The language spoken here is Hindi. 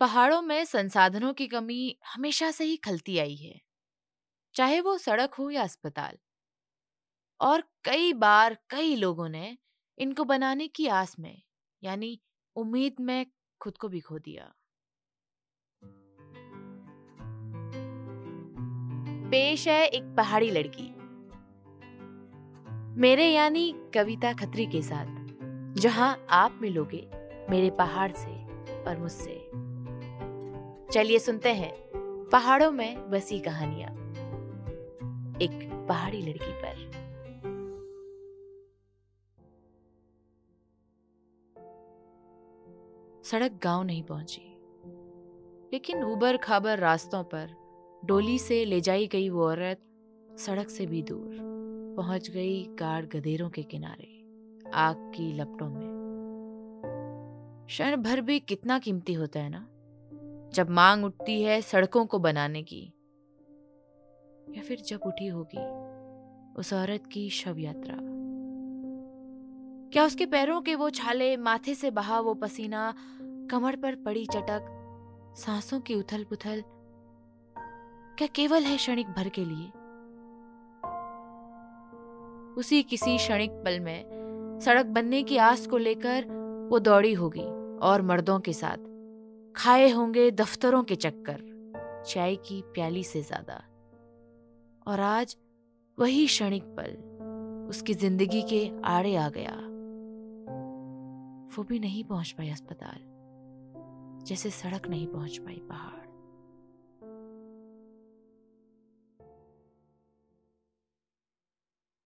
पहाड़ों में संसाधनों की कमी हमेशा से ही खलती आई है, चाहे वो सड़क हो या अस्पताल। और कई बार कई लोगों ने इनको बनाने की आस में, यानी उम्मीद में खुद को भी खो दिया। पेश है एक पहाड़ी लड़की। मेरे यानी कविता खत्री के साथ, जहाँ आप मिलोगे मेरे पहाड़ से और मुझसे। चलिए सुनते हैं पहाड़ों में बसी कहानियाँ। एक पहाड़ी लड़की पर। सड़क गाँव नहीं पहुँची। लेकिन उबर खाबर रास्तों पर डोली से ले जाई गई वो औरत सड़क से भी दूर पहुँच गई गाड़ गधेरों के किनारे, आग की लपटों में। क्षण भर भी कितना कीमती होता है ना? जब मांग उठती है सड़कों को बनाने की, या फिर जब उठी होगी उस औरत की शव यात्रा। क्या उसके पैरों के वो छाले, माथे से बहा वो पसीना, कमर पर पड़ी चटक, सांसों की उथल पुथल क्या केवल है क्षणिक भर के लिए? उसी किसी क्षणिक पल में सड़क बनने की आस को लेकर वो दौड़ी होगी और मर्दों के साथ। खाए होंगे दफ्तरों के चक्कर, चाय की प्याली से ज़्यादा। और आज वही क्षणिक पल, उसकी ज़िंदगी के आड़े आ गया। वो भी नहीं पहुँच पाई अस्पताल, जैसे सड़क नहीं पहुँच पाई पहाड़।